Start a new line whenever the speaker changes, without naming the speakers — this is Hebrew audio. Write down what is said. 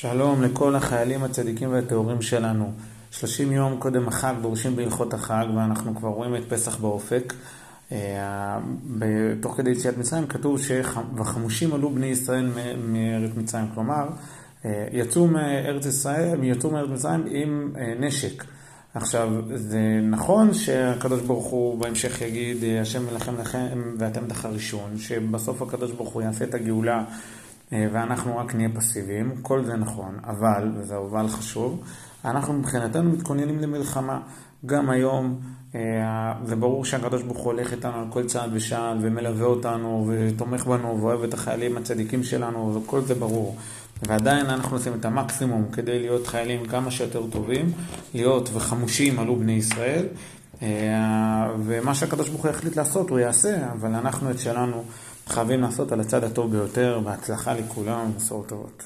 שלום לכל החיילים הצדיקים והטהורים שלנו. 30 יום קודם החג דורשים בהלכות החג ואנחנו כבר רואים את פסח באופק. אה, תוך כדי יציאת מצרים כתוב ש"וחמושים עלו בני ישראל מארץ מצרים", כלומר אה, יצאו מארץ ישראל, יצאו מארץ מצרים עם אה, נשק. עכשיו, זה נכון שהקדוש ברוך הוא בהמשך יגיד, השם מלחם לכם ואתם תחרישון, שבסוף הקדוש ברוך הוא יעשה את הגאולה ואנחנו רק נהיה פסיביים, כל זה נכון, אבל, וזה אבל חשוב, אנחנו מבחינתנו מתכוננים למלחמה. גם היום אה, זה ברור שהקדוש ברוך הוא הולך איתנו על כל צעד ושעל ומלווה אותנו ותומך בנו ואוהב את החיילים הצדיקים שלנו, וכל זה ברור. ועדיין אנחנו עושים את המקסימום כדי להיות חיילים כמה שיותר טובים, להיות וחמושים עלו בני ישראל, אה, ומה שהקדוש ברוך הוא יחליט לעשות הוא יעשה, אבל אנחנו את שלנו חייבים לעשות על הצד הטוב ביותר, בהצלחה לכולם, בשורות טובות.